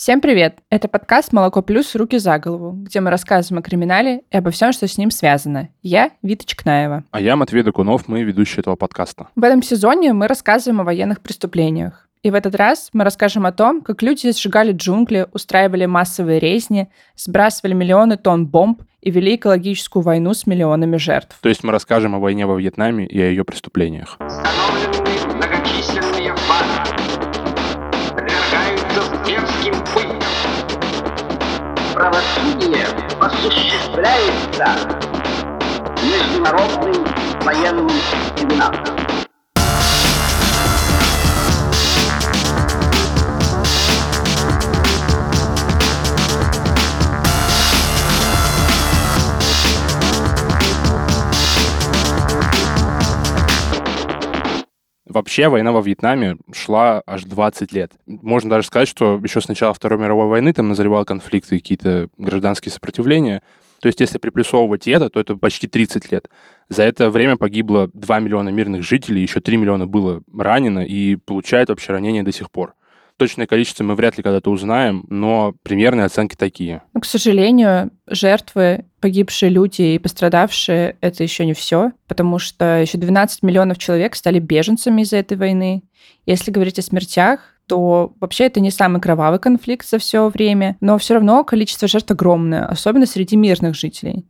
Всем привет! Это подкаст «Молоко плюс. Руки за голову», где мы рассказываем о криминале и обо всем, что с ним связано. Я Вита Чекнаева. А я Матвей Докунов, мы ведущие этого подкаста. В этом сезоне мы рассказываем о военных преступлениях. И в этот раз мы расскажем о том, как люди сжигали джунгли, устраивали массовые резни, сбрасывали миллионы тонн бомб и вели экологическую войну с миллионами жертв. То есть мы расскажем о войне во Вьетнаме и о ее преступлениях. Правосудие осуществляется международным военным трибуналом. Вообще война во Вьетнаме шла аж 20 лет. Можно даже сказать, что еще с начала Второй мировой войны там назревал конфликты, какие-то гражданские сопротивления. То есть если приплюсовывать это, то это почти 30 лет. За это время погибло 2 миллиона мирных жителей, еще 3 миллиона было ранено и получают вообще ранения до сих пор. Точное количество мы вряд ли когда-то узнаем, но примерные оценки такие. Но, к сожалению, жертвы, погибшие люди и пострадавшие — это еще не все, потому что еще 12 миллионов человек стали беженцами из-за этой войны. Если говорить о смертях, то вообще это не самый кровавый конфликт за все время, но все равно количество жертв огромное, особенно среди мирных жителей.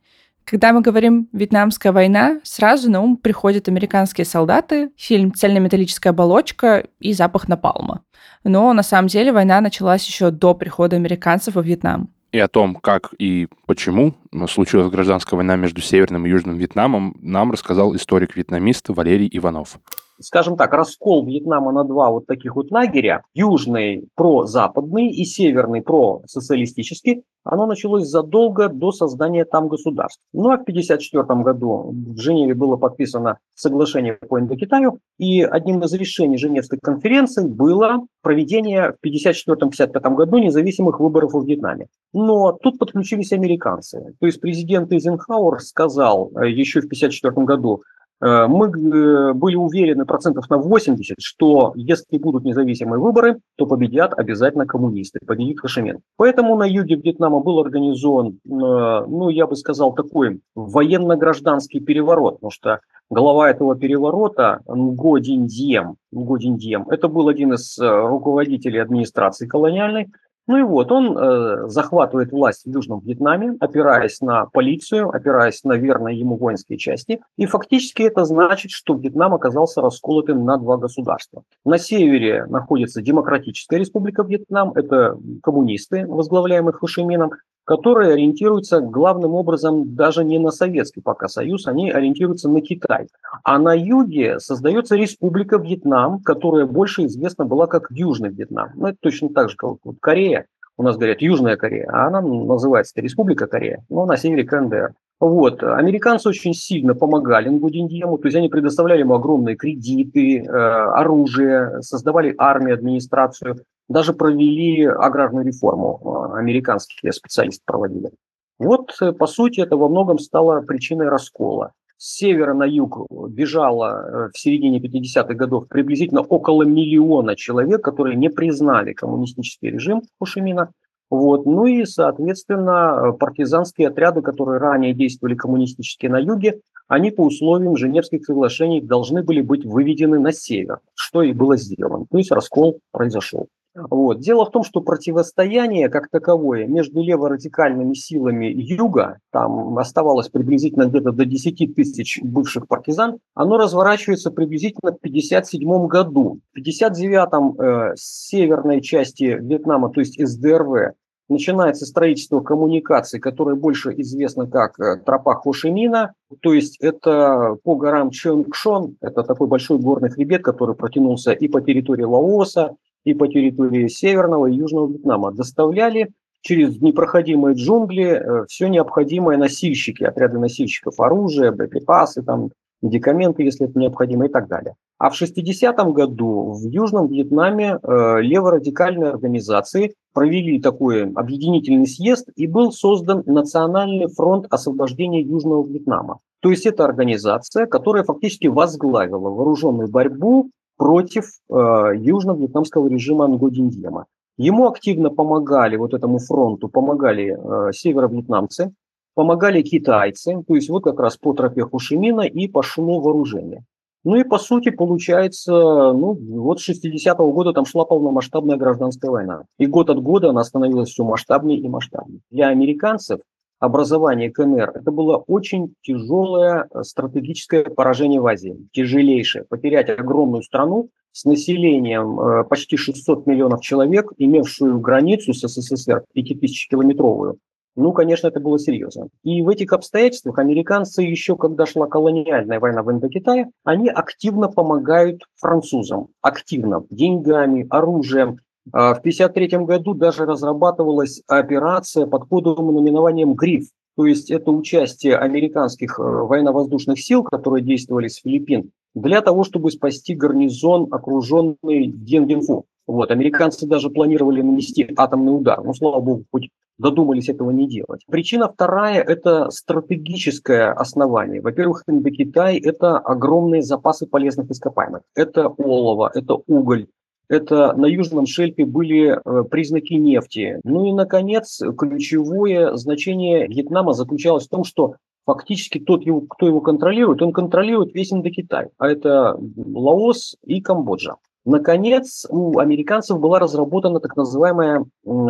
Когда мы говорим «Вьетнамская война», сразу на ум приходят американские солдаты, фильм «Цельнометаллическая оболочка» и запах напалма. Но на самом деле война началась еще до прихода американцев во Вьетнам. И о том, как и почему случилась гражданская война между Северным и Южным Вьетнамом, нам рассказал историк-вьетнамист Валерий Иванов скажем так, раскол Вьетнама на два вот таких вот лагеря, южный про-западный и северный про-социалистический, оно началось задолго до создания там государств. Ну а в 1954 году в Женеве было подписано соглашение по Индокитаю, и одним из решений Женевской конференции было проведение в 1954-1955 году независимых выборов во Вьетнаме. Но тут подключились американцы. То есть президент Эйзенхауэр сказал э, еще в 1954 году, мы э, были уверены процентов на 80, что если будут независимые выборы, то победят обязательно коммунисты, победит Хашимен. Поэтому на юге Вьетнама был организован, э, ну, я бы сказал, такой военно-гражданский переворот, потому что глава этого переворота Нго Диндьем, Нго Диндьем, это был один из руководителей администрации колониальной, ну и вот, он э, захватывает власть в Южном Вьетнаме, опираясь на полицию, опираясь на верные ему воинские части. И фактически это значит, что Вьетнам оказался расколотым на два государства. На севере находится Демократическая Республика Вьетнам, это коммунисты, возглавляемые Хошимином, которые ориентируются главным образом даже не на Советский пока Союз, они ориентируются на Китай. А на юге создается Республика Вьетнам, которая больше известна была как Южный Вьетнам. Ну, это точно так же, как вот Корея. У нас говорят Южная Корея, а она называется Республика Корея, но на севере КНДР. Вот. Американцы очень сильно помогали Нгудиндьему, то есть они предоставляли ему огромные кредиты, э, оружие, создавали армию, администрацию, даже провели аграрную реформу, э, американские специалисты проводили. Вот, э, по сути, это во многом стало причиной раскола. С севера на юг бежало в середине 50-х годов приблизительно около миллиона человек, которые не признали коммунистический режим Хушимина, вот. Ну и, соответственно, партизанские отряды, которые ранее действовали коммунистические на юге, они по условиям Женевских соглашений должны были быть выведены на север, что и было сделано. То есть раскол произошел. Вот. Дело в том, что противостояние как таковое между леворадикальными силами юга, там оставалось приблизительно где-то до 10 тысяч бывших партизан, оно разворачивается приблизительно в 1957 году. В 1959 э, северной части Вьетнама, то есть СДРВ, начинается строительство коммуникаций, которое больше известно как э, тропа Хошимина, то есть это по горам Чонгшон, это такой большой горный хребет, который протянулся и по территории Лаоса, и по территории Северного и Южного Вьетнама. Доставляли через непроходимые джунгли э, все необходимое носильщики, отряды носильщиков, оружие, боеприпасы, там, медикаменты, если это необходимо, и так далее. А в 60-м году в Южном Вьетнаме э, леворадикальные организации провели такой объединительный съезд и был создан Национальный фронт освобождения Южного Вьетнама. То есть это организация, которая фактически возглавила вооруженную борьбу против э, южно-вьетнамского режима Ангодиндьема. Ему активно помогали, вот этому фронту, помогали э, северо-вьетнамцы, помогали китайцы, то есть вот как раз по тропе Хушимина и пошло вооружение. Ну и по сути получается, ну вот с 60-го года там шла полномасштабная гражданская война. И год от года она становилась все масштабнее и масштабнее. Для американцев образование КНР это было очень тяжелое э, стратегическое поражение в Азии. Тяжелейшее. Потерять огромную страну с населением э, почти 600 миллионов человек, имевшую границу с СССР 5000-километровую, ну, конечно, это было серьезно. И в этих обстоятельствах американцы еще, когда шла колониальная война в Индокитае, они активно помогают французам. Активно. Деньгами, оружием. А в 1953 году даже разрабатывалась операция под кодовым наименованием «Гриф». То есть это участие американских э, военно-воздушных сил, которые действовали с Филиппин, для того, чтобы спасти гарнизон, окруженный Денгенфу. Вот, американцы даже планировали нанести атомный удар. Но, слава богу, хоть додумались этого не делать. Причина вторая – это стратегическое основание. Во-первых, Индокитай – это огромные запасы полезных ископаемых. Это олово, это уголь, это на южном шельфе были э, признаки нефти. Ну и, наконец, ключевое значение Вьетнама заключалось в том, что фактически тот, кто его контролирует, он контролирует весь Индокитай. А это Лаос и Камбоджа. Наконец, у американцев была разработана так называемая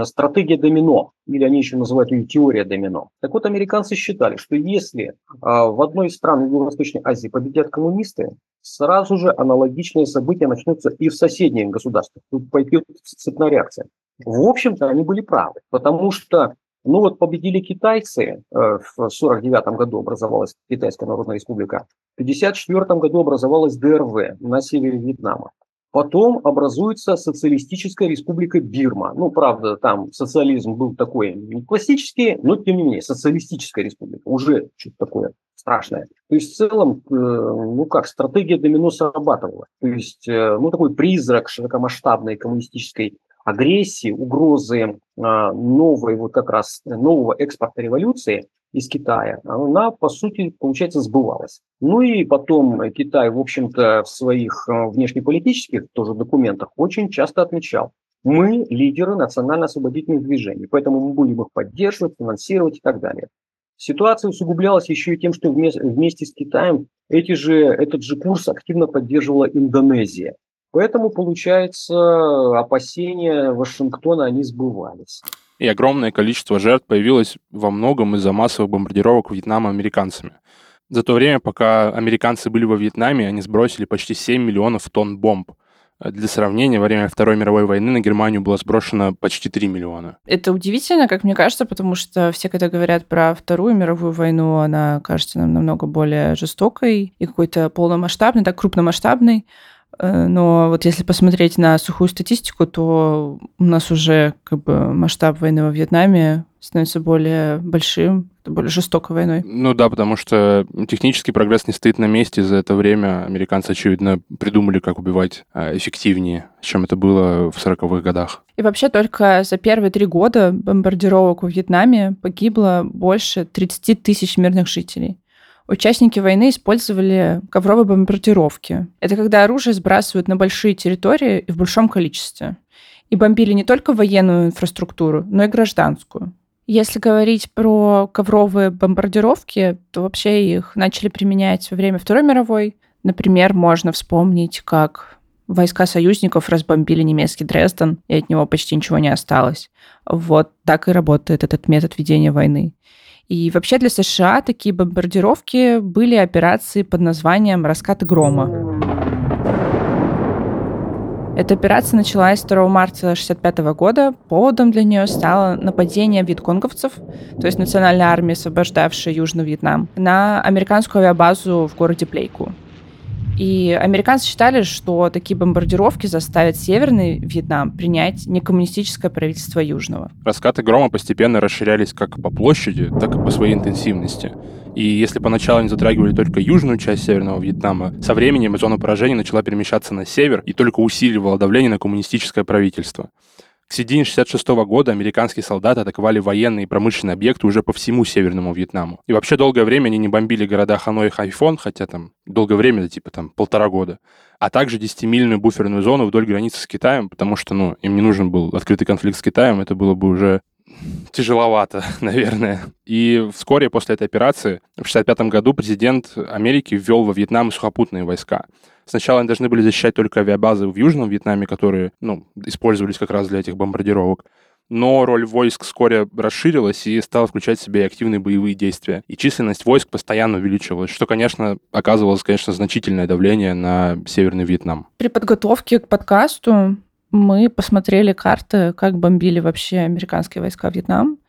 стратегия домино, или они еще называют ее теория домино. Так вот, американцы считали, что если а, в одной из стран Юго-Восточной Азии победят коммунисты, сразу же аналогичные события начнутся и в соседних государствах. Тут пойдет цепная реакция. В общем-то, они были правы, потому что ну вот победили китайцы, э, в 1949 году образовалась Китайская Народная Республика, в 1954 году образовалась ДРВ на севере Вьетнама. Потом образуется социалистическая республика Бирма. Ну, правда, там социализм был такой не классический, но тем не менее, социалистическая республика. Уже что-то такое страшное. То есть в целом, э, ну как, стратегия домино срабатывала. То есть, э, ну такой призрак широкомасштабной коммунистической агрессии, угрозы а, новой, вот как раз нового экспорта революции – из Китая, она, по сути, получается, сбывалась. Ну и потом Китай, в общем-то, в своих э, внешнеполитических тоже документах очень часто отмечал, мы лидеры национально-освободительных движений, поэтому мы будем их поддерживать, финансировать и так далее. Ситуация усугублялась еще и тем, что вместе, вместе с Китаем эти же, этот же курс активно поддерживала Индонезия. Поэтому, получается, опасения Вашингтона, они сбывались и огромное количество жертв появилось во многом из-за массовых бомбардировок Вьетнама американцами. За то время, пока американцы были во Вьетнаме, они сбросили почти 7 миллионов тонн бомб. Для сравнения, во время Второй мировой войны на Германию было сброшено почти 3 миллиона. Это удивительно, как мне кажется, потому что все, когда говорят про Вторую мировую войну, она кажется нам намного более жестокой и какой-то полномасштабной, так крупномасштабной. Э, но вот если посмотреть на сухую статистику, то у нас уже как бы масштаб войны во Вьетнаме становится более большим, более жестокой войной. Ну да, потому что технический прогресс не стоит на месте. За это время американцы, очевидно, придумали, как убивать э, эффективнее, чем это было в 40-х годах. И вообще только за первые три года бомбардировок во Вьетнаме погибло больше 30 тысяч мирных жителей. Участники войны использовали ковровые бомбардировки. Это когда оружие сбрасывают на большие территории и в большом количестве. И бомбили не только военную инфраструктуру, но и гражданскую. Если говорить про ковровые бомбардировки, то вообще их начали применять во время Второй мировой. Например, можно вспомнить, как войска союзников разбомбили немецкий Дрезден, и от него почти ничего не осталось. Вот так и работает этот метод ведения войны. И вообще для США такие бомбардировки были операции под названием «Раскаты грома». Эта операция началась 2 марта 1965 года. Поводом для нее стало нападение вьетконговцев, то есть национальной армии, освобождавшей Южный Вьетнам, на американскую авиабазу в городе Плейку. И американцы считали, что такие бомбардировки заставят Северный Вьетнам принять некоммунистическое правительство Южного. Раскаты грома постепенно расширялись как по площади, так и по своей интенсивности. И если поначалу они затрагивали только южную часть Северного Вьетнама, со временем зона поражения начала перемещаться на север и только усиливала давление на коммунистическое правительство. К середине 66 года американские солдаты атаковали военные и промышленные объекты уже по всему Северному Вьетнаму. И вообще долгое время они не бомбили города Ханой и Хайфон, хотя там долгое время, это типа там полтора года, а также 10-мильную буферную зону вдоль границы с Китаем, потому что, ну, им не нужен был открытый конфликт с Китаем, это было бы уже тяжеловато, наверное. И вскоре после этой операции, в 1965 году, президент Америки ввел во Вьетнам сухопутные войска. Сначала они должны были защищать только авиабазы в Южном Вьетнаме, которые ну, использовались как раз для этих бомбардировок. Но роль войск вскоре расширилась и стала включать в себя активные боевые действия. И численность войск постоянно увеличивалась, что, конечно, оказывалось, конечно, значительное давление на Северный Вьетнам. При подготовке к подкасту мы посмотрели карты, как бомбили вообще американские войска Вьетнам.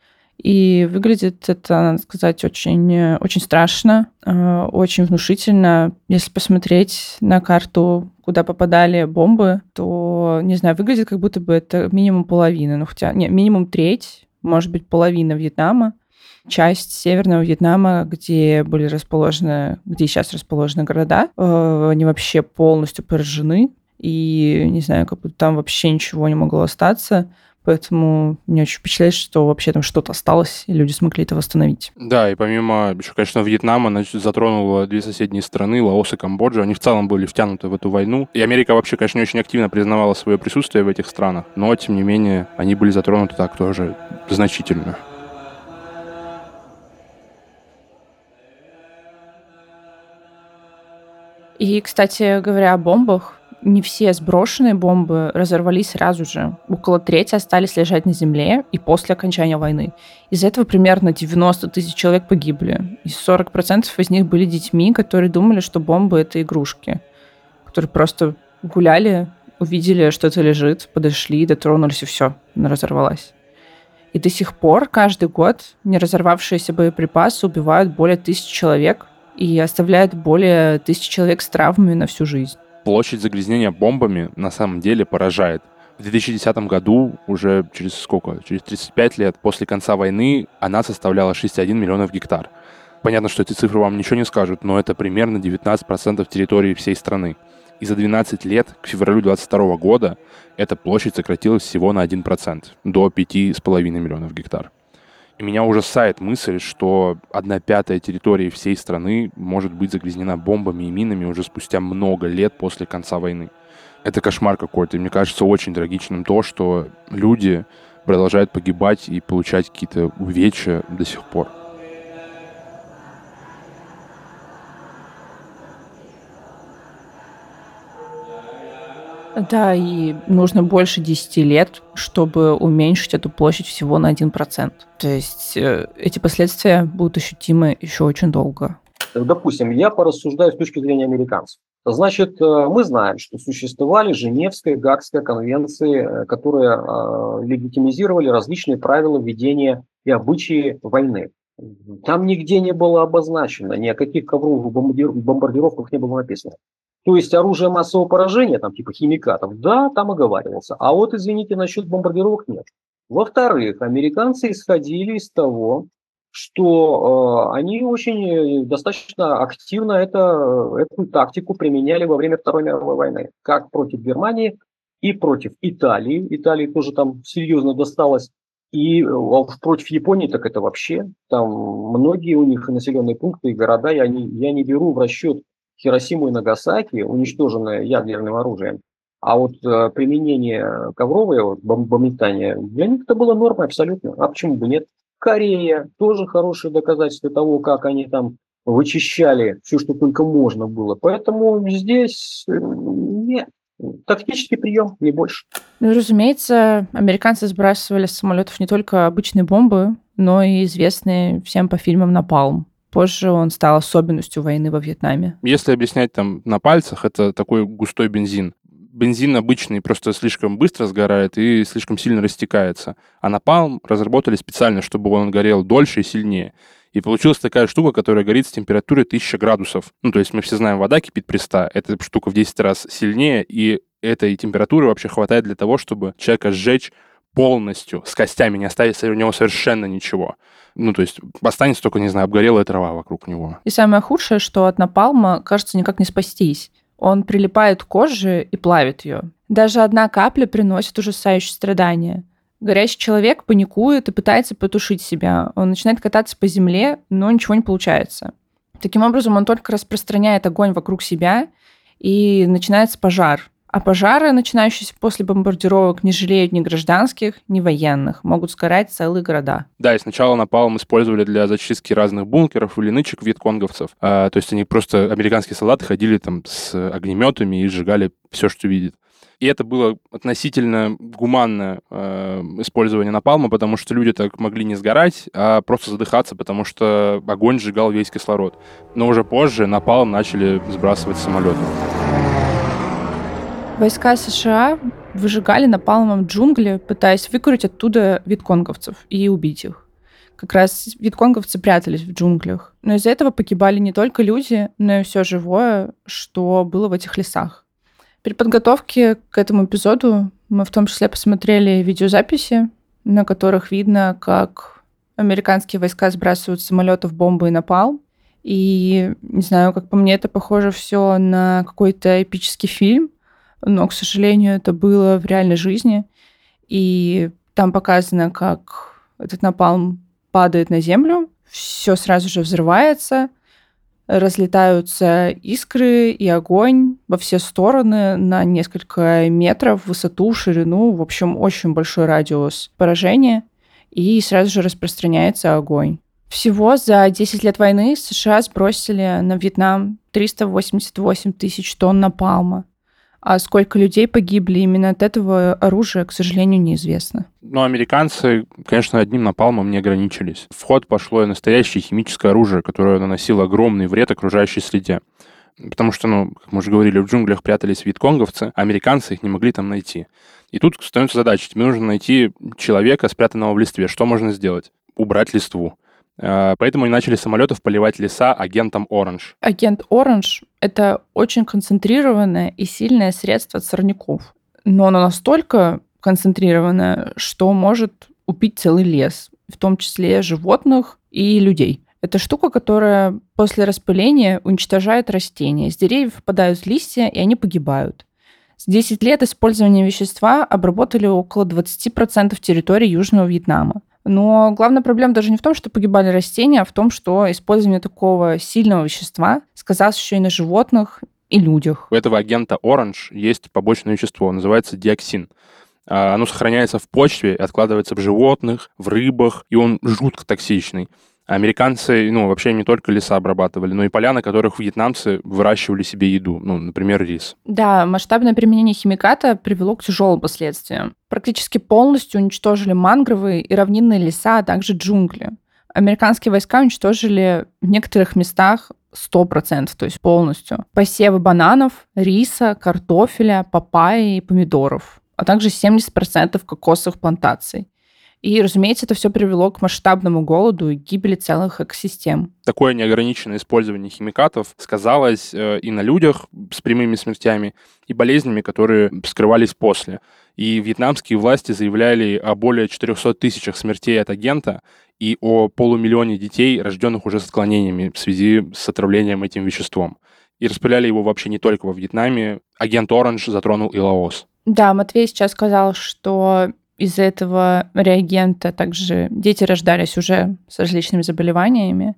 И выглядит это, надо сказать, очень, очень страшно, э, очень внушительно. Если посмотреть на карту, куда попадали бомбы, то, не знаю, выглядит как будто бы это минимум половина. Ну, хотя, не, минимум треть, может быть, половина Вьетнама. Часть северного Вьетнама, где были расположены, где сейчас расположены города, э, они вообще полностью поражены и, не знаю, как будто там вообще ничего не могло остаться. Поэтому мне очень впечатляет, что вообще там что-то осталось, и люди смогли это восстановить. Да, и помимо, еще, конечно, Вьетнама, значит, затронула две соседние страны, Лаос и Камбоджа. Они в целом были втянуты в эту войну. И Америка вообще, конечно, не очень активно признавала свое присутствие в этих странах, но, тем не менее, они были затронуты так тоже значительно. И, кстати говоря о бомбах, не все сброшенные бомбы разорвались сразу же. Около трети остались лежать на земле и после окончания войны. Из этого примерно 90 тысяч человек погибли. И 40% из них были детьми, которые думали, что бомбы — это игрушки. Которые просто гуляли, увидели, что это лежит, подошли, дотронулись, и все, она разорвалась. И до сих пор каждый год не разорвавшиеся боеприпасы убивают более тысячи человек и оставляют более тысячи человек с травмами на всю жизнь площадь загрязнения бомбами на самом деле поражает. В 2010 году, уже через сколько? Через 35 лет после конца войны, она составляла 6,1 миллионов гектар. Понятно, что эти цифры вам ничего не скажут, но это примерно 19% территории всей страны. И за 12 лет, к февралю 2022 года, эта площадь сократилась всего на 1%, до 5,5 миллионов гектар. И меня ужасает мысль, что одна пятая территории всей страны может быть загрязнена бомбами и минами уже спустя много лет после конца войны. Это кошмар какой-то. И мне кажется очень трагичным то, что люди продолжают погибать и получать какие-то увечья до сих пор. Да, и нужно больше 10 лет, чтобы уменьшить эту площадь всего на 1%. То есть э, эти последствия будут ощутимы еще очень долго. Допустим, я порассуждаю с точки зрения американцев. Значит, э, мы знаем, что существовали Женевская и Гаагская конвенции, э, которые легитимизировали различные правила ведения и обычаи войны. Там нигде не было обозначено, ни о каких ковровых бомбардировках не было написано. То есть оружие массового поражения, там типа химикатов, да, там оговаривался. А вот, извините, насчет бомбардировок нет. Во-вторых, американцы исходили из того, что э, они очень э, достаточно активно это, эту тактику применяли во время Второй мировой войны, как против Германии и против Италии. Италии тоже там серьезно досталось. И э, против Японии так это вообще. Там многие у них населенные пункты и города, я не, я не беру в расчет Хиросиму и Нагасаки, уничтоженные ядерным оружием, а вот э, применение ковровое, вот, бомбометание, для них это было нормой абсолютно. А почему бы нет? Корея тоже хорошее доказательство того, как они там вычищали все, что только можно было. Поэтому здесь э, нет. Тактический прием, не больше. Ну, разумеется, американцы сбрасывали с самолетов не только обычные бомбы, но и известные всем по фильмам «Напалм». Позже он стал особенностью войны во Вьетнаме. Если объяснять там на пальцах, это такой густой бензин. Бензин обычный просто слишком быстро сгорает и слишком сильно растекается. А напалм разработали специально, чтобы он горел дольше и сильнее. И получилась такая штука, которая горит с температурой 1000 градусов. Ну, то есть мы все знаем, вода кипит при 100. Эта штука в 10 раз сильнее, и этой температуры вообще хватает для того, чтобы человека сжечь полностью, с костями, не оставить у него совершенно ничего. Ну, то есть останется только, не знаю, обгорелая трава вокруг него. И самое худшее, что от напалма, кажется, никак не спастись. Он прилипает к коже и плавит ее. Даже одна капля приносит ужасающее страдание. Горящий человек паникует и пытается потушить себя. Он начинает кататься по земле, но ничего не получается. Таким образом, он только распространяет огонь вокруг себя, и начинается пожар. А пожары, начинающиеся после бомбардировок, не жалеют ни гражданских, ни военных. Могут сгорать целые города. Да, и сначала напалм использовали для зачистки разных бункеров или нычек вьетконговцев. А, то есть они просто, американские солдаты ходили там с огнеметами и сжигали все, что видят. И это было относительно гуманное э, использование напалма, потому что люди так могли не сгорать, а просто задыхаться, потому что огонь сжигал весь кислород. Но уже позже напалм начали сбрасывать с самолетов. Войска США выжигали напалмом джунгли, пытаясь выкурить оттуда витконговцев и убить их. Как раз витконговцы прятались в джунглях. Но из-за этого погибали не только люди, но и все живое, что было в этих лесах. При подготовке к этому эпизоду мы в том числе посмотрели видеозаписи, на которых видно, как американские войска сбрасывают с самолетов бомбы и напалм. И, не знаю, как по мне, это похоже все на какой-то эпический фильм, но, к сожалению, это было в реальной жизни. И там показано, как этот напалм падает на землю, все сразу же взрывается, разлетаются искры и огонь во все стороны на несколько метров высоту, ширину, в общем, очень большой радиус поражения, и сразу же распространяется огонь. Всего за 10 лет войны США сбросили на Вьетнам 388 тысяч тонн напалма. А сколько людей погибли именно от этого оружия, к сожалению, неизвестно. Но американцы, конечно, одним напалмом не ограничились. В ход пошло и настоящее химическое оружие, которое наносило огромный вред окружающей среде. Потому что, ну, как мы уже говорили, в джунглях прятались витконговцы, а американцы их не могли там найти. И тут становится задача. Тебе нужно найти человека, спрятанного в листве. Что можно сделать? Убрать листву. А, поэтому они начали самолетов поливать леса агентом Оранж. Агент Оранж — это очень концентрированное и сильное средство от сорняков. Но оно настолько концентрированное, что может убить целый лес, в том числе животных и людей. Это штука, которая после распыления уничтожает растения. С деревьев выпадают листья, и они погибают. С 10 лет использования вещества обработали около 20% территории Южного Вьетнама. Но главная проблема даже не в том, что погибали растения, а в том, что использование такого сильного вещества сказалось еще и на животных и людях. У этого агента Orange есть побочное вещество, называется диоксин. А, оно сохраняется в почве откладывается в животных, в рыбах, и он жутко токсичный. Американцы, ну, вообще не только леса обрабатывали, но и поля, на которых вьетнамцы выращивали себе еду, ну, например, рис. Да, масштабное применение химиката привело к тяжелым последствиям. Практически полностью уничтожили мангровые и равнинные леса, а также джунгли. Американские войска уничтожили в некоторых местах 100%, то есть полностью. Посевы бананов, риса, картофеля, папайи и помидоров, а также 70% кокосовых плантаций. И, разумеется, это все привело к масштабному голоду и гибели целых экосистем. Такое неограниченное использование химикатов сказалось э, и на людях с прямыми смертями, и болезнями, которые скрывались после. И вьетнамские власти заявляли о более 400 тысячах смертей от агента и о полумиллионе детей, рожденных уже с отклонениями в связи с отравлением этим веществом. И распыляли его вообще не только во Вьетнаме. Агент Оранж затронул и Лаос. Да, Матвей сейчас сказал, что из-за этого реагента также дети рождались уже с различными заболеваниями.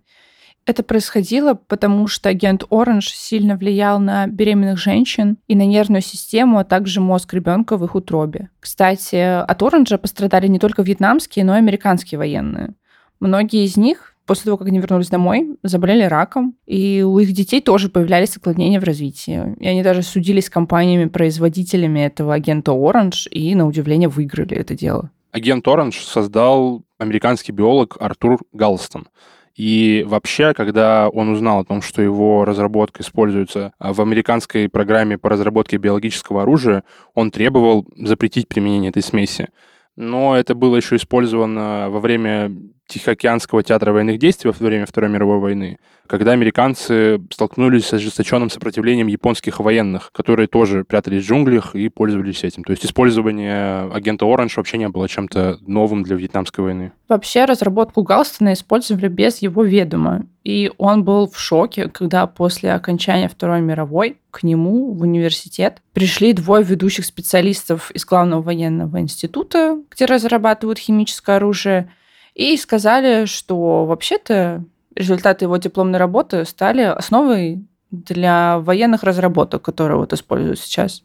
Это происходило, потому что агент Оранж сильно влиял на беременных женщин и на нервную систему, а также мозг ребенка в их утробе. Кстати, от Оранжа пострадали не только вьетнамские, но и американские военные. Многие из них после того, как они вернулись домой, заболели раком, и у их детей тоже появлялись отклонения в развитии. И они даже судились с компаниями-производителями этого агента Orange, и, на удивление, выиграли это дело. Агент Orange создал американский биолог Артур Галстон. И вообще, когда он узнал о том, что его разработка используется в американской программе по разработке биологического оружия, он требовал запретить применение этой смеси. Но это было еще использовано во время Тихоокеанского театра военных действий во время Второй мировой войны, когда американцы столкнулись с ожесточенным сопротивлением японских военных, которые тоже прятались в джунглях и пользовались этим. То есть использование агента Оранж вообще не было чем-то новым для Вьетнамской войны. Вообще разработку Галстона использовали без его ведома. И он был в шоке, когда после окончания Второй мировой к нему в университет пришли двое ведущих специалистов из главного военного института, где разрабатывают химическое оружие, и сказали, что вообще-то результаты его дипломной работы стали основой для военных разработок, которые вот используют сейчас.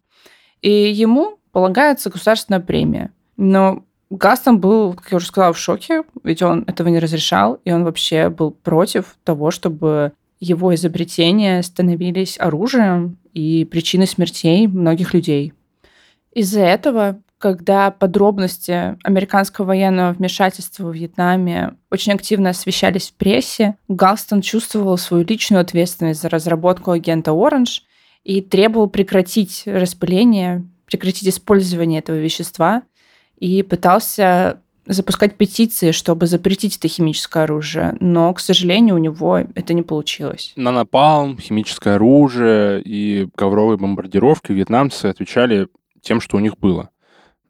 И ему полагается государственная премия. Но Гастон был, как я уже сказала, в шоке, ведь он этого не разрешал, и он вообще был против того, чтобы его изобретения становились оружием и причиной смертей многих людей. Из-за этого когда подробности американского военного вмешательства в Вьетнаме очень активно освещались в прессе, Галстон чувствовал свою личную ответственность за разработку агента Оранж и требовал прекратить распыление, прекратить использование этого вещества и пытался запускать петиции, чтобы запретить это химическое оружие, но, к сожалению, у него это не получилось. На напалм, химическое оружие и ковровые бомбардировки вьетнамцы отвечали тем, что у них было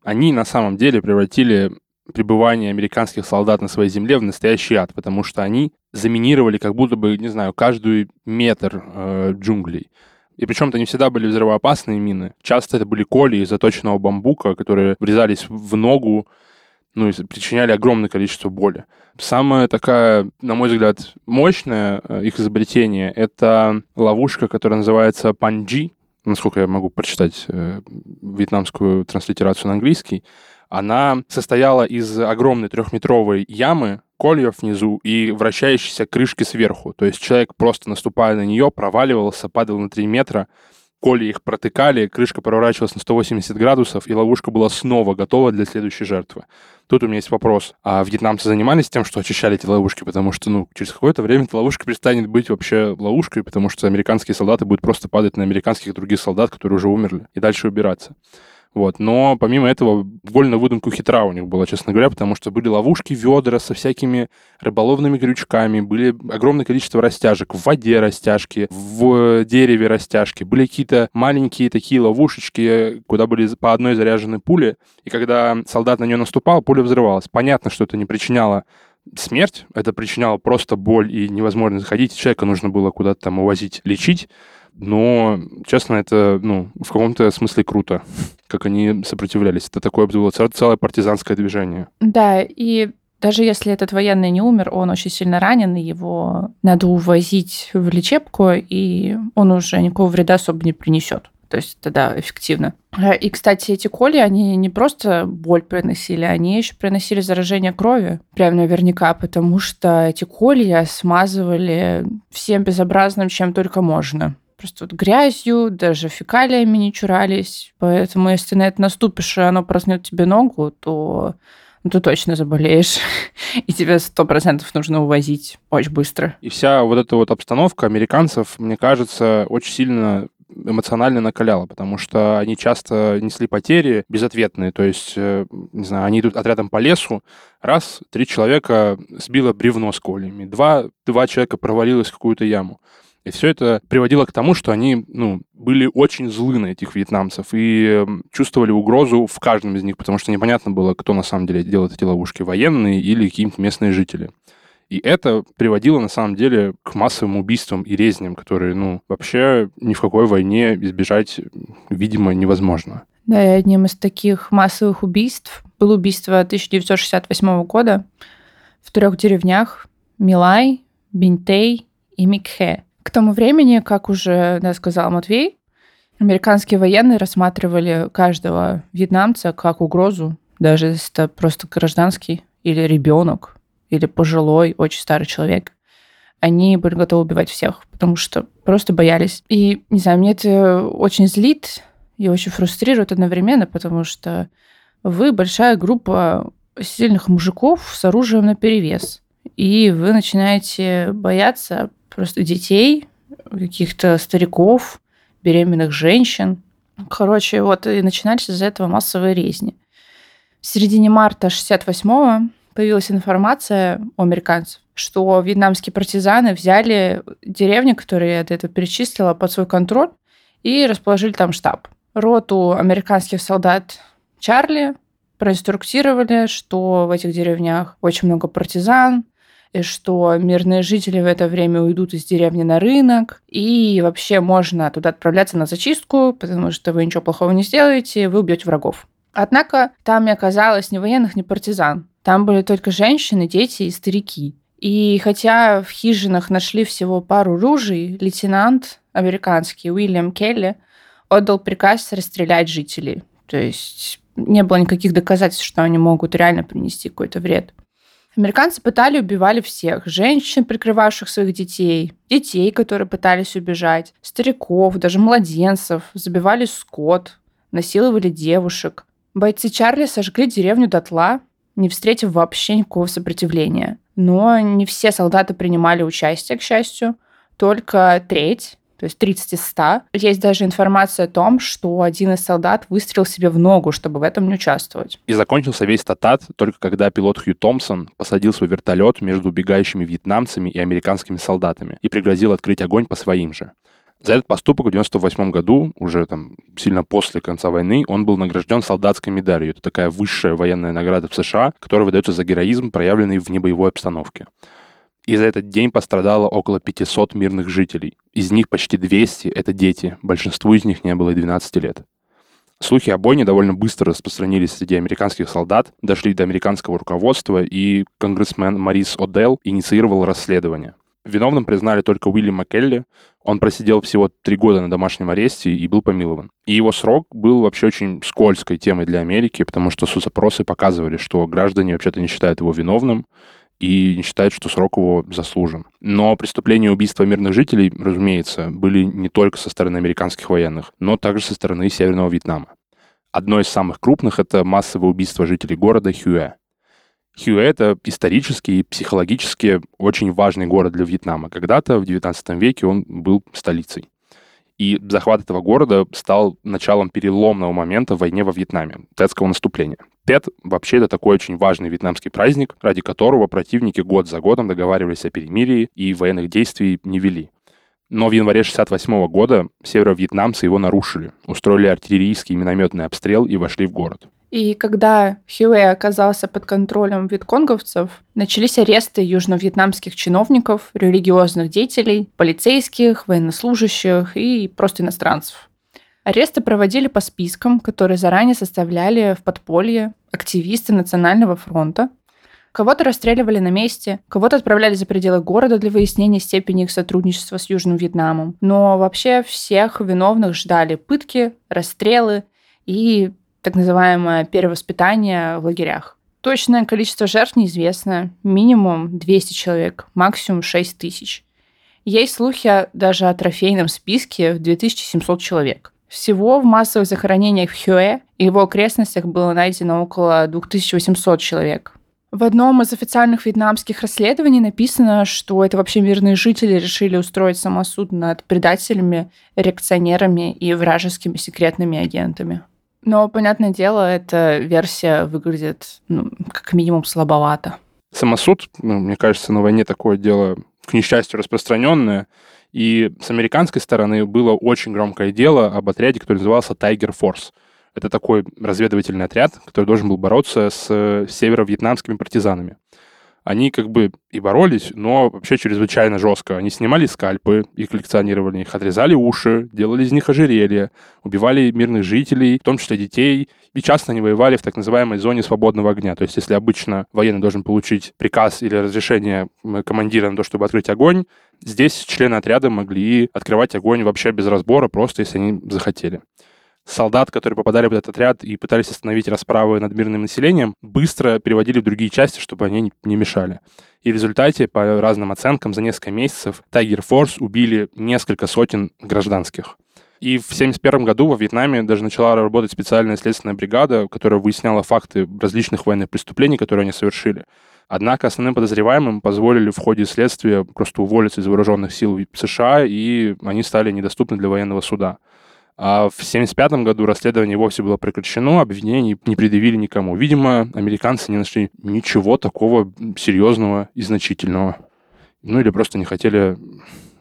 они на самом деле превратили пребывание американских солдат на своей земле в настоящий ад, потому что они заминировали как будто бы, не знаю, каждый метр э, джунглей. И причем это не всегда были взрывоопасные мины. Часто это были коли из заточенного бамбука, которые врезались в ногу, ну и причиняли огромное количество боли. Самая такая, на мой взгляд, мощное э, их изобретение — это ловушка, которая называется панджи насколько я могу прочитать э, вьетнамскую транслитерацию на английский, она состояла из огромной трехметровой ямы, кольев внизу и вращающейся крышки сверху. То есть человек, просто наступая на нее, проваливался, падал на 3 метра, коли их протыкали, крышка проворачивалась на 180 градусов, и ловушка была снова готова для следующей жертвы. Тут у меня есть вопрос. А вьетнамцы занимались тем, что очищали эти ловушки? Потому что, ну, через какое-то время эта ловушка перестанет быть вообще ловушкой, потому что американские солдаты будут просто падать на американских других солдат, которые уже умерли, и дальше убираться. Вот. Но помимо этого, вольно выдумку хитра у них была, честно говоря, потому что были ловушки, ведра со всякими рыболовными крючками, были огромное количество растяжек, в воде растяжки, в дереве растяжки, были какие-то маленькие такие ловушечки, куда были по одной заряжены пули, и когда солдат на нее наступал, пуля взрывалась. Понятно, что это не причиняло смерть, это причиняло просто боль и невозможно заходить, человека нужно было куда-то там увозить, лечить, но, честно, это, ну, в каком-то смысле круто, как они сопротивлялись. Это такое было целое партизанское движение. Да, и даже если этот военный не умер, он очень сильно ранен, и его надо увозить в лечебку, и он уже никакого вреда особо не принесет. То есть это, да, эффективно. И, кстати, эти коли, они не просто боль приносили, они еще приносили заражение крови. Прям наверняка, потому что эти колья смазывали всем безобразным, чем только можно просто вот грязью, даже фекалиями не чурались. Поэтому, если на это наступишь, и оно проснет тебе ногу, то ну, ты точно заболеешь, и тебе сто процентов нужно увозить очень быстро. И вся вот эта вот обстановка американцев, мне кажется, очень сильно эмоционально накаляла, потому что они часто несли потери безответные, то есть, э, не знаю, они идут отрядом по лесу, раз, три человека сбило бревно с колями, два, два человека провалилось в какую-то яму. И все это приводило к тому, что они ну, были очень злы на этих вьетнамцев и чувствовали угрозу в каждом из них, потому что непонятно было, кто на самом деле делает эти ловушки, военные или какие-нибудь местные жители. И это приводило, на самом деле, к массовым убийствам и резням, которые, ну, вообще ни в какой войне избежать, видимо, невозможно. Да, и одним из таких массовых убийств было убийство 1968 года в трех деревнях Милай, Бинтей и Микхе. К тому времени, как уже да, сказал Матвей, американские военные рассматривали каждого вьетнамца как угрозу, даже если это просто гражданский или ребенок, или пожилой, очень старый человек. Они были готовы убивать всех, потому что просто боялись. И, не знаю, мне это очень злит и очень фрустрирует одновременно, потому что вы большая группа сильных мужиков с оружием на перевес. И вы начинаете бояться просто детей, каких-то стариков, беременных женщин. Короче, вот и начинались из-за этого массовые резни. В середине марта 68-го появилась информация у американцев, что вьетнамские партизаны взяли деревни, которые я до этого перечислила, под свой контроль и расположили там штаб. Роту американских солдат Чарли проинструктировали, что в этих деревнях очень много партизан, что мирные жители в это время уйдут из деревни на рынок, и вообще можно туда отправляться на зачистку, потому что вы ничего плохого не сделаете, вы убьете врагов. Однако там не оказалось ни военных, ни партизан. Там были только женщины, дети и старики. И хотя в хижинах нашли всего пару ружей, лейтенант американский Уильям Келли отдал приказ расстрелять жителей. То есть не было никаких доказательств, что они могут реально принести какой-то вред. Американцы пытали, убивали всех. Женщин, прикрывавших своих детей, детей, которые пытались убежать, стариков, даже младенцев, забивали скот, насиловали девушек. Бойцы Чарли сожгли деревню дотла, не встретив вообще никакого сопротивления. Но не все солдаты принимали участие, к счастью. Только треть то есть 30 из 100. Есть даже информация о том, что один из солдат выстрелил себе в ногу, чтобы в этом не участвовать. И закончился весь татат только когда пилот Хью Томпсон посадил свой вертолет между убегающими вьетнамцами и американскими солдатами и пригрозил открыть огонь по своим же. За этот поступок в 98 году, уже там сильно после конца войны, он был награжден солдатской медалью. Это такая высшая военная награда в США, которая выдается за героизм, проявленный в небоевой обстановке и за этот день пострадало около 500 мирных жителей. Из них почти 200 — это дети, большинству из них не было и 12 лет. Слухи о бойне довольно быстро распространились среди американских солдат, дошли до американского руководства, и конгрессмен Марис О'Делл инициировал расследование. Виновным признали только Уильяма Келли. Он просидел всего три года на домашнем аресте и был помилован. И его срок был вообще очень скользкой темой для Америки, потому что соцопросы показывали, что граждане вообще-то не считают его виновным, и не считают, что срок его заслужен. Но преступления и убийства мирных жителей, разумеется, были не только со стороны американских военных, но также со стороны Северного Вьетнама. Одно из самых крупных — это массовое убийство жителей города Хюэ. Хюэ — это исторически и психологически очень важный город для Вьетнама. Когда-то в XIX веке он был столицей. И захват этого города стал началом переломного момента в войне во Вьетнаме, тетского наступления. Тет вообще это такой очень важный вьетнамский праздник, ради которого противники год за годом договаривались о перемирии и военных действий не вели. Но в январе 68 года северо-вьетнамцы его нарушили, устроили артиллерийский и минометный обстрел и вошли в город. И когда Хьюэ оказался под контролем вьетконговцев, начались аресты южно-вьетнамских чиновников, религиозных деятелей, полицейских, военнослужащих и просто иностранцев. Аресты проводили по спискам, которые заранее составляли в подполье активисты Национального фронта. Кого-то расстреливали на месте, кого-то отправляли за пределы города для выяснения степени их сотрудничества с Южным Вьетнамом. Но вообще всех виновных ждали пытки, расстрелы и так называемое перевоспитание в лагерях. Точное количество жертв неизвестно. Минимум 200 человек, максимум 6 тысяч. Есть слухи даже о трофейном списке в 2700 человек. Всего в массовых захоронениях в Хюэ и его окрестностях было найдено около 2800 человек. В одном из официальных вьетнамских расследований написано, что это вообще мирные жители решили устроить самосуд над предателями, реакционерами и вражескими секретными агентами. Но, понятное дело, эта версия выглядит, ну, как минимум, слабовато. Самосуд, ну, мне кажется, на войне такое дело, к несчастью, распространенное. И с американской стороны было очень громкое дело об отряде, который назывался Tiger Force. Это такой разведывательный отряд, который должен был бороться с северо-вьетнамскими партизанами они как бы и боролись, но вообще чрезвычайно жестко. Они снимали скальпы и коллекционировали их, отрезали уши, делали из них ожерелья, убивали мирных жителей, в том числе детей, и часто они воевали в так называемой зоне свободного огня. То есть если обычно военный должен получить приказ или разрешение командира на то, чтобы открыть огонь, здесь члены отряда могли открывать огонь вообще без разбора, просто если они захотели солдат, которые попадали в этот отряд и пытались остановить расправы над мирным населением, быстро переводили в другие части, чтобы они не мешали. И в результате, по разным оценкам, за несколько месяцев Tiger Force убили несколько сотен гражданских. И в 1971 году во Вьетнаме даже начала работать специальная следственная бригада, которая выясняла факты различных военных преступлений, которые они совершили. Однако основным подозреваемым позволили в ходе следствия просто уволиться из вооруженных сил США, и они стали недоступны для военного суда. А в 1975 году расследование вовсе было прекращено, обвинений не предъявили никому. Видимо, американцы не нашли ничего такого серьезного и значительного. Ну или просто не хотели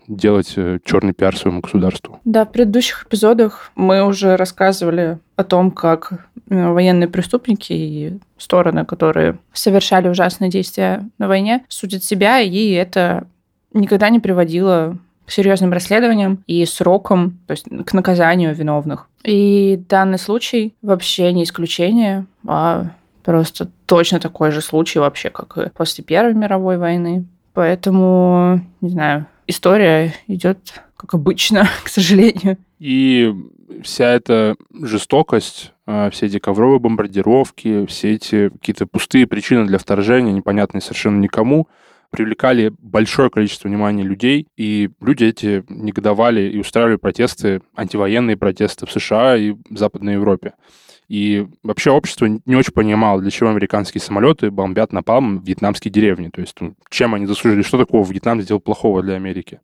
делать э, черный пиар своему государству. Да, в предыдущих эпизодах мы уже рассказывали о том, как э, военные преступники и стороны, которые совершали ужасные действия на войне, судят себя, и это никогда не приводило серьезным расследованиям и срокам, то есть к наказанию виновных. И данный случай вообще не исключение, а просто точно такой же случай вообще, как и после Первой мировой войны. Поэтому, не знаю, история идет как обычно, к сожалению. И вся эта жестокость, а, все эти ковровые бомбардировки, все эти какие-то пустые причины для вторжения, непонятные совершенно никому, привлекали большое количество внимания людей, и люди эти негодовали и устраивали протесты, антивоенные протесты в США и в Западной Европе. И вообще общество не очень понимало, для чего американские самолеты бомбят напалм вьетнамские деревни. То есть ну, чем они заслужили, что такого Вьетнам сделал плохого для Америки.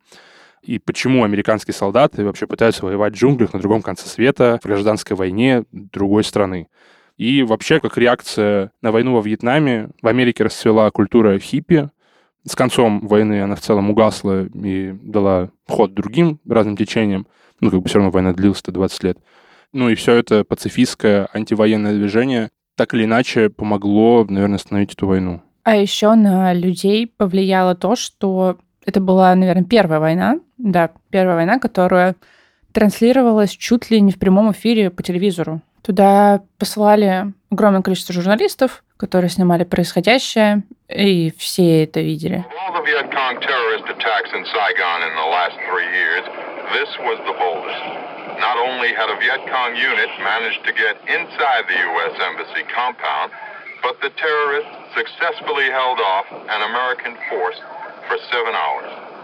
И почему американские солдаты вообще пытаются воевать в джунглях на другом конце света, в гражданской войне другой страны. И вообще, как реакция на войну во Вьетнаме, в Америке расцвела культура хиппи. С концом войны она в целом угасла и дала ход другим разным течениям. Ну, как бы все равно война длилась-то 20 лет. Ну и все это пацифистское антивоенное движение так или иначе помогло, наверное, остановить эту войну. А еще на людей повлияло то, что это была, наверное, первая война, да, первая война, которая транслировалась чуть ли не в прямом эфире по телевизору. Туда посылали огромное количество журналистов, которые снимали происходящее, и все это видели. Not only had a Viet Cong unit managed to get inside the U.S. Embassy compound, but the terrorists successfully held off an American force for seven hours.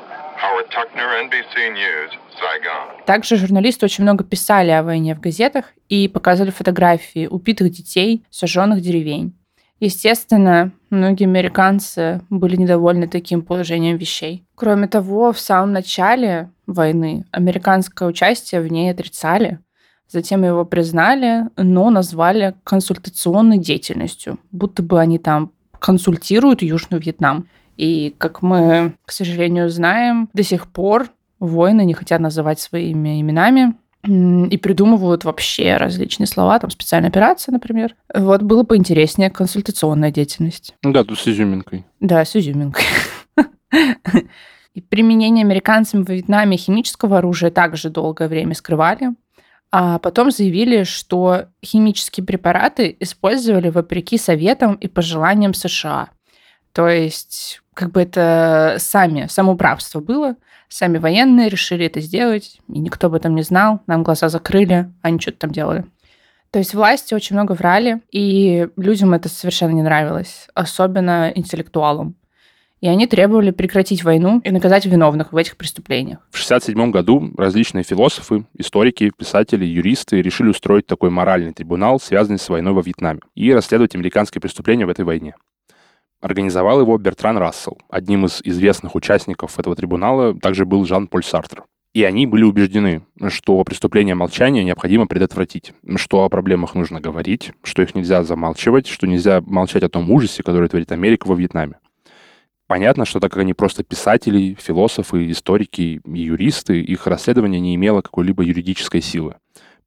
Также журналисты очень много писали о войне в газетах и показывали фотографии убитых детей, сожженных деревень. Естественно, многие американцы были недовольны таким положением вещей. Кроме того, в самом начале войны американское участие в ней отрицали. Затем его признали, но назвали консультационной деятельностью, будто бы они там консультируют Южный Вьетнам. И, как мы, к сожалению, знаем, до сих пор воины не хотят называть своими именами, и придумывают вообще различные слова, там специальная операция, например. Вот было бы интереснее консультационная деятельность. Да, тут с изюминкой. Да, с изюминкой. И применение американцами в Вьетнаме химического оружия также долгое время скрывали. А потом заявили, что химические препараты использовали вопреки советам и пожеланиям США. То есть, как бы это сами, самоуправство было. Сами военные решили это сделать, и никто об этом не знал. Нам глаза закрыли, они что-то там делали. То есть власти очень много врали, и людям это совершенно не нравилось, особенно интеллектуалам. И они требовали прекратить войну и наказать виновных в этих преступлениях. В 1967 году различные философы, историки, писатели, юристы решили устроить такой моральный трибунал, связанный с войной во Вьетнаме, и расследовать американские преступления в этой войне. Организовал его Бертран Рассел. Одним из известных участников этого трибунала также был Жан-Поль Сартр. И они были убеждены, что преступление молчания необходимо предотвратить, что о проблемах нужно говорить, что их нельзя замалчивать, что нельзя молчать о том ужасе, который творит Америка во Вьетнаме. Понятно, что так как они просто писатели, философы, историки и юристы, их расследование не имело какой-либо юридической силы.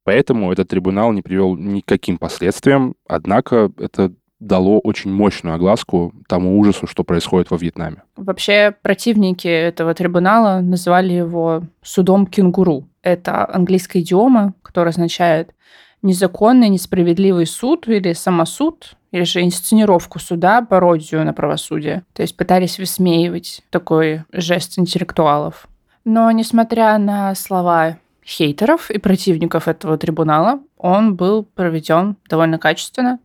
Поэтому этот трибунал не привел никаким последствиям, однако это дало очень мощную огласку тому ужасу, что происходит во Вьетнаме. Вообще противники этого трибунала называли его судом кенгуру. Это английская идиома, которая означает незаконный, несправедливый суд или самосуд, или же инсценировку суда, пародию на правосудие. То есть пытались высмеивать такой жест интеллектуалов. Но несмотря на слова хейтеров и противников этого трибунала, он был проведен довольно качественно.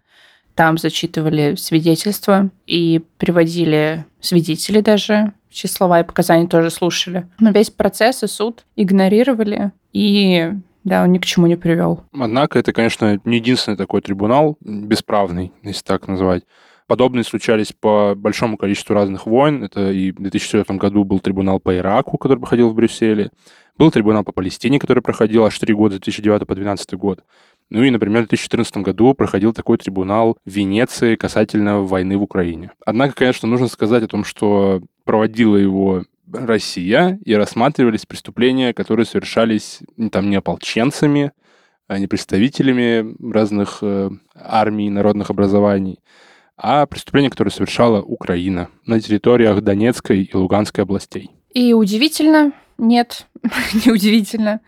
Там зачитывали свидетельства и приводили свидетелей даже, чьи слова и показания тоже слушали. Но весь процесс и суд игнорировали, и да, он ни к чему не привел. Однако это, конечно, не единственный такой трибунал, бесправный, если так назвать. Подобные случались по большому количеству разных войн. Это и в 2004 году был трибунал по Ираку, который проходил в Брюсселе. Был трибунал по Палестине, который проходил аж три года, с 2009 по 2012 год. Ну и, например, в 2014 году проходил такой трибунал в Венеции касательно войны в Украине. Однако, конечно, нужно сказать о том, что проводила его Россия, и рассматривались преступления, которые совершались там не ополченцами, а не представителями разных э, армий, народных образований, а преступления, которые совершала Украина на территориях Донецкой и Луганской областей. И удивительно, нет, неудивительно,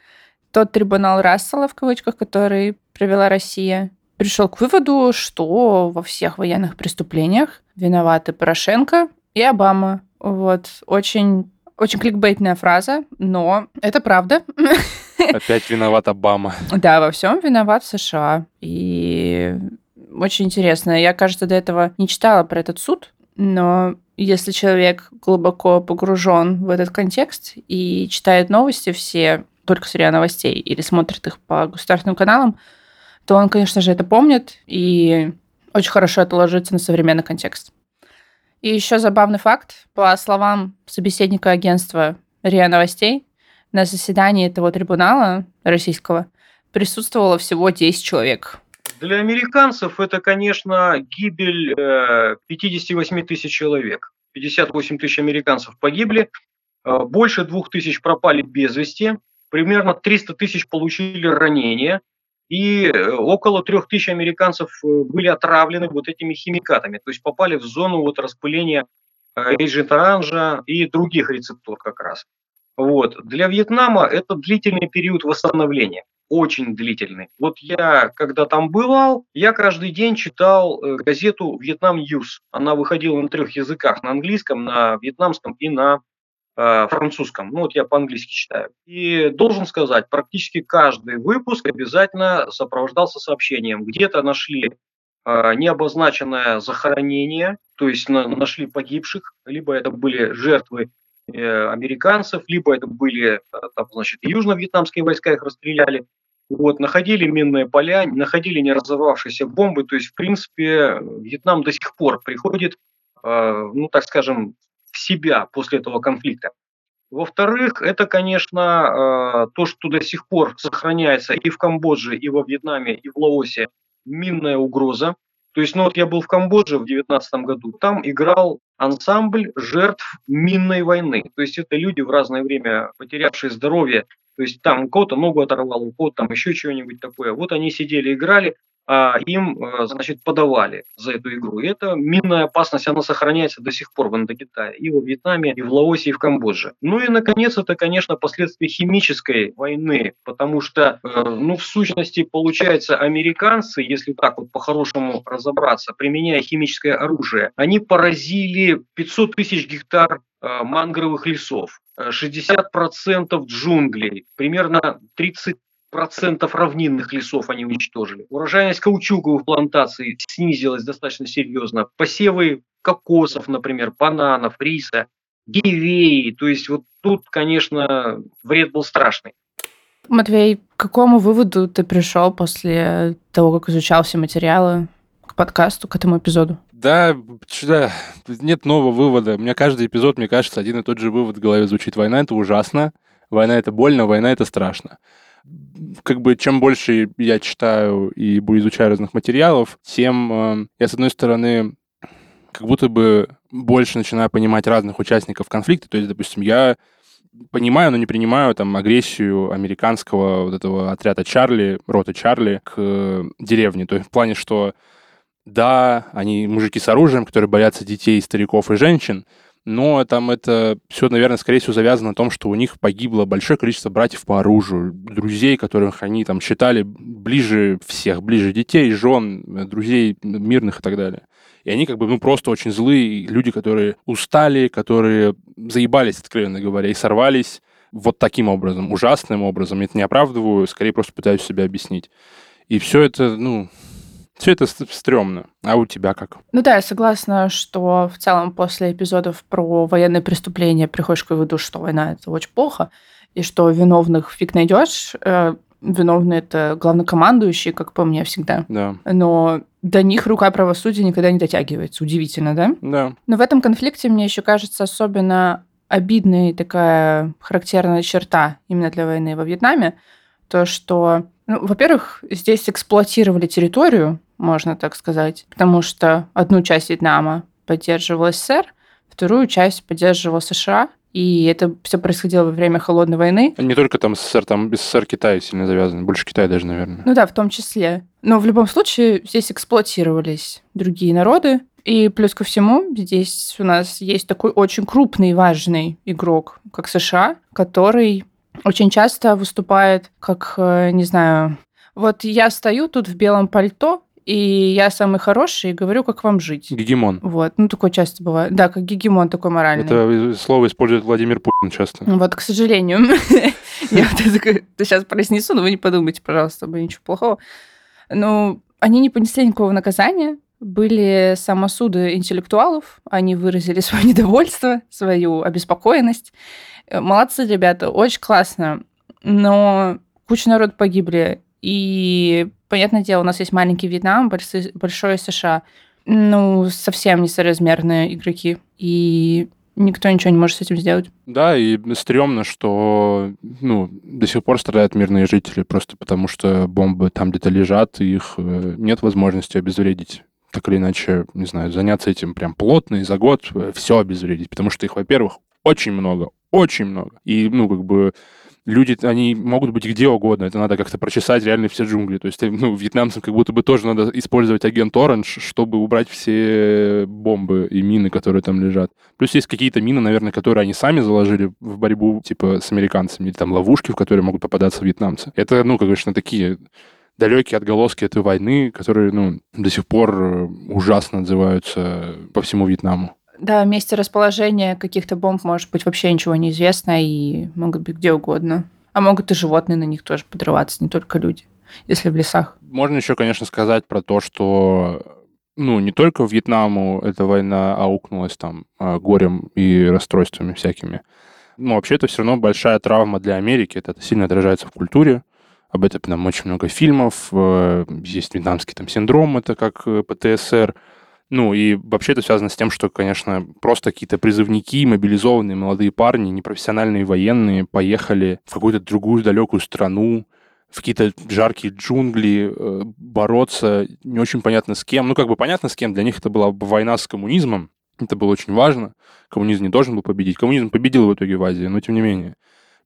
тот трибунал Рассела, в кавычках, который провела Россия, пришел к выводу, что во всех военных преступлениях виноваты Порошенко и Обама. Вот, очень очень кликбейтная фраза, но это правда. Опять виноват Обама. Да, во всем виноват США. И очень интересно. Я, кажется, до этого не читала про этот суд, но если человек глубоко погружен в этот контекст и читает новости все только с Новостей или смотрит их по государственным каналам, то он, конечно же, это помнит и очень хорошо это ложится на современный контекст. И еще забавный факт. По словам собеседника агентства РИА Новостей, на заседании этого трибунала российского присутствовало всего 10 человек. Для американцев это, конечно, гибель э, 58 тысяч человек. 58 тысяч американцев погибли, э, больше 2 тысяч пропали без вести, примерно 300 тысяч получили ранения, и э, около 3 тысяч американцев э, были отравлены вот этими химикатами, то есть попали в зону вот распыления Agent Orange и других рецептур как раз. Вот. Для Вьетнама это длительный период восстановления очень длительный. Вот я, когда там бывал, я каждый день читал э, газету «Viet Nam News». Она выходила на трех языках, на английском, на вьетнамском и на э, французском. Ну вот я по-английски читаю. И должен сказать, практически каждый выпуск обязательно сопровождался сообщением. Где-то нашли э, необозначенное захоронение, то есть на, нашли погибших, либо это были жертвы американцев, либо это были, э, там, значит, южно-вьетнамские войска их расстреляли, вот, находили минные поля, находили не разорвавшиеся бомбы. То есть, в принципе, Вьетнам до сих пор приходит, э, ну, так скажем, в себя после этого конфликта. Во-вторых, это, конечно, э, то, что до сих пор сохраняется и в Камбодже, и во Вьетнаме, и в Лаосе минная угроза. То есть, ну вот я был в Камбодже в 2019 году, там играл ансамбль жертв минной войны. То есть это люди в разное время потерявшие здоровье то есть там кого-то ногу оторвало, у кого-то там еще чего-нибудь такое. Вот они сидели, играли, им, э, значит, подавали за эту игру. И эта минная опасность, она сохраняется до сих пор в Индокитае, и во Вьетнаме, и в Лаосе, и в Камбодже. Ну и, наконец, это, конечно, последствия химической войны, потому что, э, ну, в сущности, получается, американцы, если так вот по-хорошему разобраться, применяя химическое оружие, они поразили 500 тысяч гектар э, мангровых лесов. 60% джунглей, примерно 30 процентов равнинных лесов они уничтожили. Урожайность каучуковых плантаций снизилась достаточно серьезно. Посевы кокосов, например, бананов, риса, гивеи. То есть вот тут, конечно, вред был страшный. Матвей, к какому выводу ты пришел после того, как изучал все материалы к подкасту, к этому эпизоду? Да, да, нет нового вывода. У меня каждый эпизод, мне кажется, один и тот же вывод в голове звучит. Война — это ужасно, война — это больно, война — это страшно. Как бы чем больше я читаю и изучаю разных материалов, тем э, я, с одной стороны, как будто бы больше начинаю понимать разных участников конфликта. То есть, допустим, я понимаю, но не принимаю там агрессию американского вот этого отряда Чарли, роты Чарли к деревне. То есть в плане, что да, они мужики с оружием, которые боятся детей, стариков и женщин, но там это все, наверное, скорее всего завязано на том, что у них погибло большое количество братьев по оружию, друзей, которых они там считали ближе всех, ближе детей, жен, друзей мирных и так далее. И они как бы, ну, просто очень злые люди, которые устали, которые заебались, откровенно говоря, и сорвались вот таким образом, ужасным образом. Я это не оправдываю, скорее просто пытаюсь себя объяснить. И все это, ну, все это стрёмно. А у тебя как? Ну да, я согласна, что в целом после эпизодов про военные преступления приходишь к выводу, что война это очень плохо, и что виновных фиг найдешь. Э, виновный это главнокомандующий, как по мне всегда. Да. Но до них рука правосудия никогда не дотягивается. Удивительно, да? Да. Но в этом конфликте, мне еще кажется, особенно обидная такая характерная черта именно для войны во Вьетнаме, то, что, ну, во-первых, здесь эксплуатировали территорию, можно так сказать, потому что одну часть Вьетнама поддерживал СССР, вторую часть поддерживал США, и это все происходило во время холодной войны. Не только там СССР, там СССР Китай сильно завязан, больше Китай даже, наверное. Ну да, в том числе. Но в любом случае здесь эксплуатировались другие народы. И плюс ко всему, здесь у нас есть такой очень крупный и важный игрок, как США, который очень часто выступает как, э, не знаю, вот я стою тут в белом пальто, и я самый хороший, и говорю, как вам жить. Гегемон. Вот, ну такое часто бывает. Да, как гегемон такой моральный. Это слово использует Владимир Путин часто. Вот, к сожалению. Я вот это сейчас произнесу, но вы не подумайте, пожалуйста, ничего плохого. Ну, они не понесли никакого наказания, были самосуды интеллектуалов, они выразили свое недовольство, свою обеспокоенность. Молодцы, ребята, очень классно, но куча народ погибли, и понятное дело, у нас есть маленький Вьетнам, большой, США. Ну, совсем несоразмерные игроки. И никто ничего не может с этим сделать. Да, и стрёмно, что ну, до сих пор страдают мирные жители, просто потому что бомбы там где-то лежат, и их э, нет возможности обезвредить так или иначе, не знаю, заняться этим прям плотно и за год э, все обезвредить, потому что их, во-первых, очень много, очень много. И, ну, как бы люди, они могут быть где угодно, это надо как-то прочесать реально все джунгли. То есть, ну, вьетнамцам как будто бы тоже надо использовать агент Оранж, чтобы убрать все бомбы и мины, которые там лежат. Плюс есть какие-то мины, наверное, которые они сами заложили в борьбу, типа, с американцами, или там ловушки, в которые могут попадаться вьетнамцы. Это, ну, конечно, такие далекие отголоски этой войны, которые, ну, до сих пор ужасно отзываются по всему Вьетнаму. Да, месте расположения каких-то бомб может быть вообще ничего не известно и могут быть где угодно. А могут и животные на них тоже подрываться, не только люди, если в лесах. Можно еще, конечно, сказать про то, что ну, не только Вьетнаму эта война аукнулась там а, горем и расстройствами всякими. Но вообще это все равно большая травма для Америки. Это сильно отражается в культуре. Об этом там очень много фильмов. Э, есть вьетнамский там синдром, это как э, ПТСР. Ну, и вообще это связано с тем, что, конечно, просто какие-то призывники, мобилизованные молодые парни, непрофессиональные военные поехали в какую-то другую далекую страну, в какие-то жаркие джунгли, э, бороться, не очень понятно с кем. Ну, как бы понятно с кем, для них это была война с коммунизмом, это было очень важно. Коммунизм не должен был победить. Коммунизм победил в итоге в Азии, но тем не менее.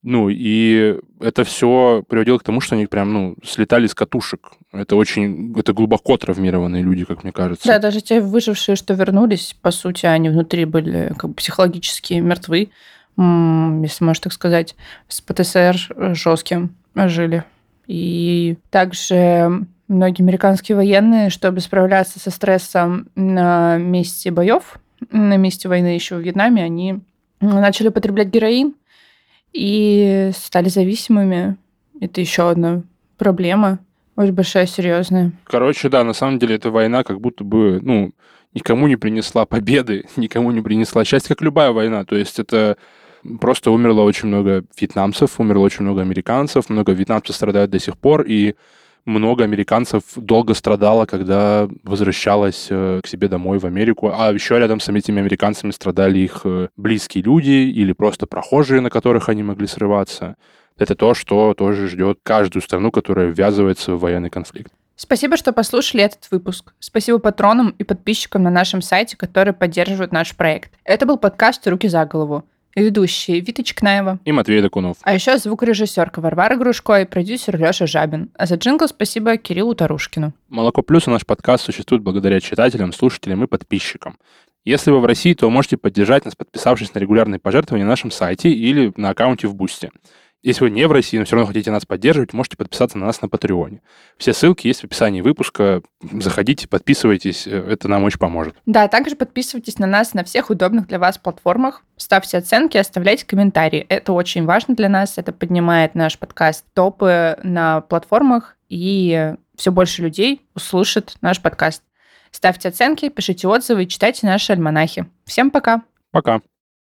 Ну, и это все приводило к тому, что они прям, ну, слетали с катушек. Это очень, это глубоко травмированные люди, как мне кажется. Да, даже те выжившие, что вернулись, по сути, они внутри были как бы психологически мертвы, если можно так сказать, с ПТСР жестким жили. И также многие американские военные, чтобы справляться со стрессом на месте боев, на месте войны еще в Вьетнаме, они начали употреблять героин, и стали зависимыми. Это еще одна проблема, очень большая, серьезная. Короче, да, на самом деле эта война как будто бы, ну, никому не принесла победы, никому не принесла счастья, как любая война. То есть это просто умерло очень много вьетнамцев, умерло очень много американцев, много вьетнамцев страдают до сих пор, и много американцев долго страдало, когда возвращалась э, к себе домой в Америку. А еще рядом с этими американцами страдали их э, близкие люди или просто прохожие, на которых они могли срываться. Это то, что тоже ждет каждую страну, которая ввязывается в военный конфликт. Спасибо, что послушали этот выпуск. Спасибо патронам и подписчикам на нашем сайте, которые поддерживают наш проект. Это был подкаст «Руки за голову» ведущие Вита Чекнаева и Матвей Докунов. А еще звукорежиссерка Варвара Грушко и продюсер Леша Жабин. А за джингл спасибо Кириллу Тарушкину. «Молоко плюс» и наш подкаст существует благодаря читателям, слушателям и подписчикам. Если вы в России, то можете поддержать нас, подписавшись на регулярные пожертвования на нашем сайте или на аккаунте в Бусте. Если вы не в России, но все равно хотите нас поддерживать, можете подписаться на нас на Патреоне. Все ссылки есть в описании выпуска. Заходите, подписывайтесь, э, это нам очень поможет. Да, также подписывайтесь на нас на всех удобных для вас платформах, ставьте оценки, оставляйте комментарии. Это очень важно для нас, это поднимает наш подкаст топы на платформах, и все больше людей услышат наш подкаст. Ставьте оценки, пишите отзывы и читайте наши альманахи. Всем пока! Пока!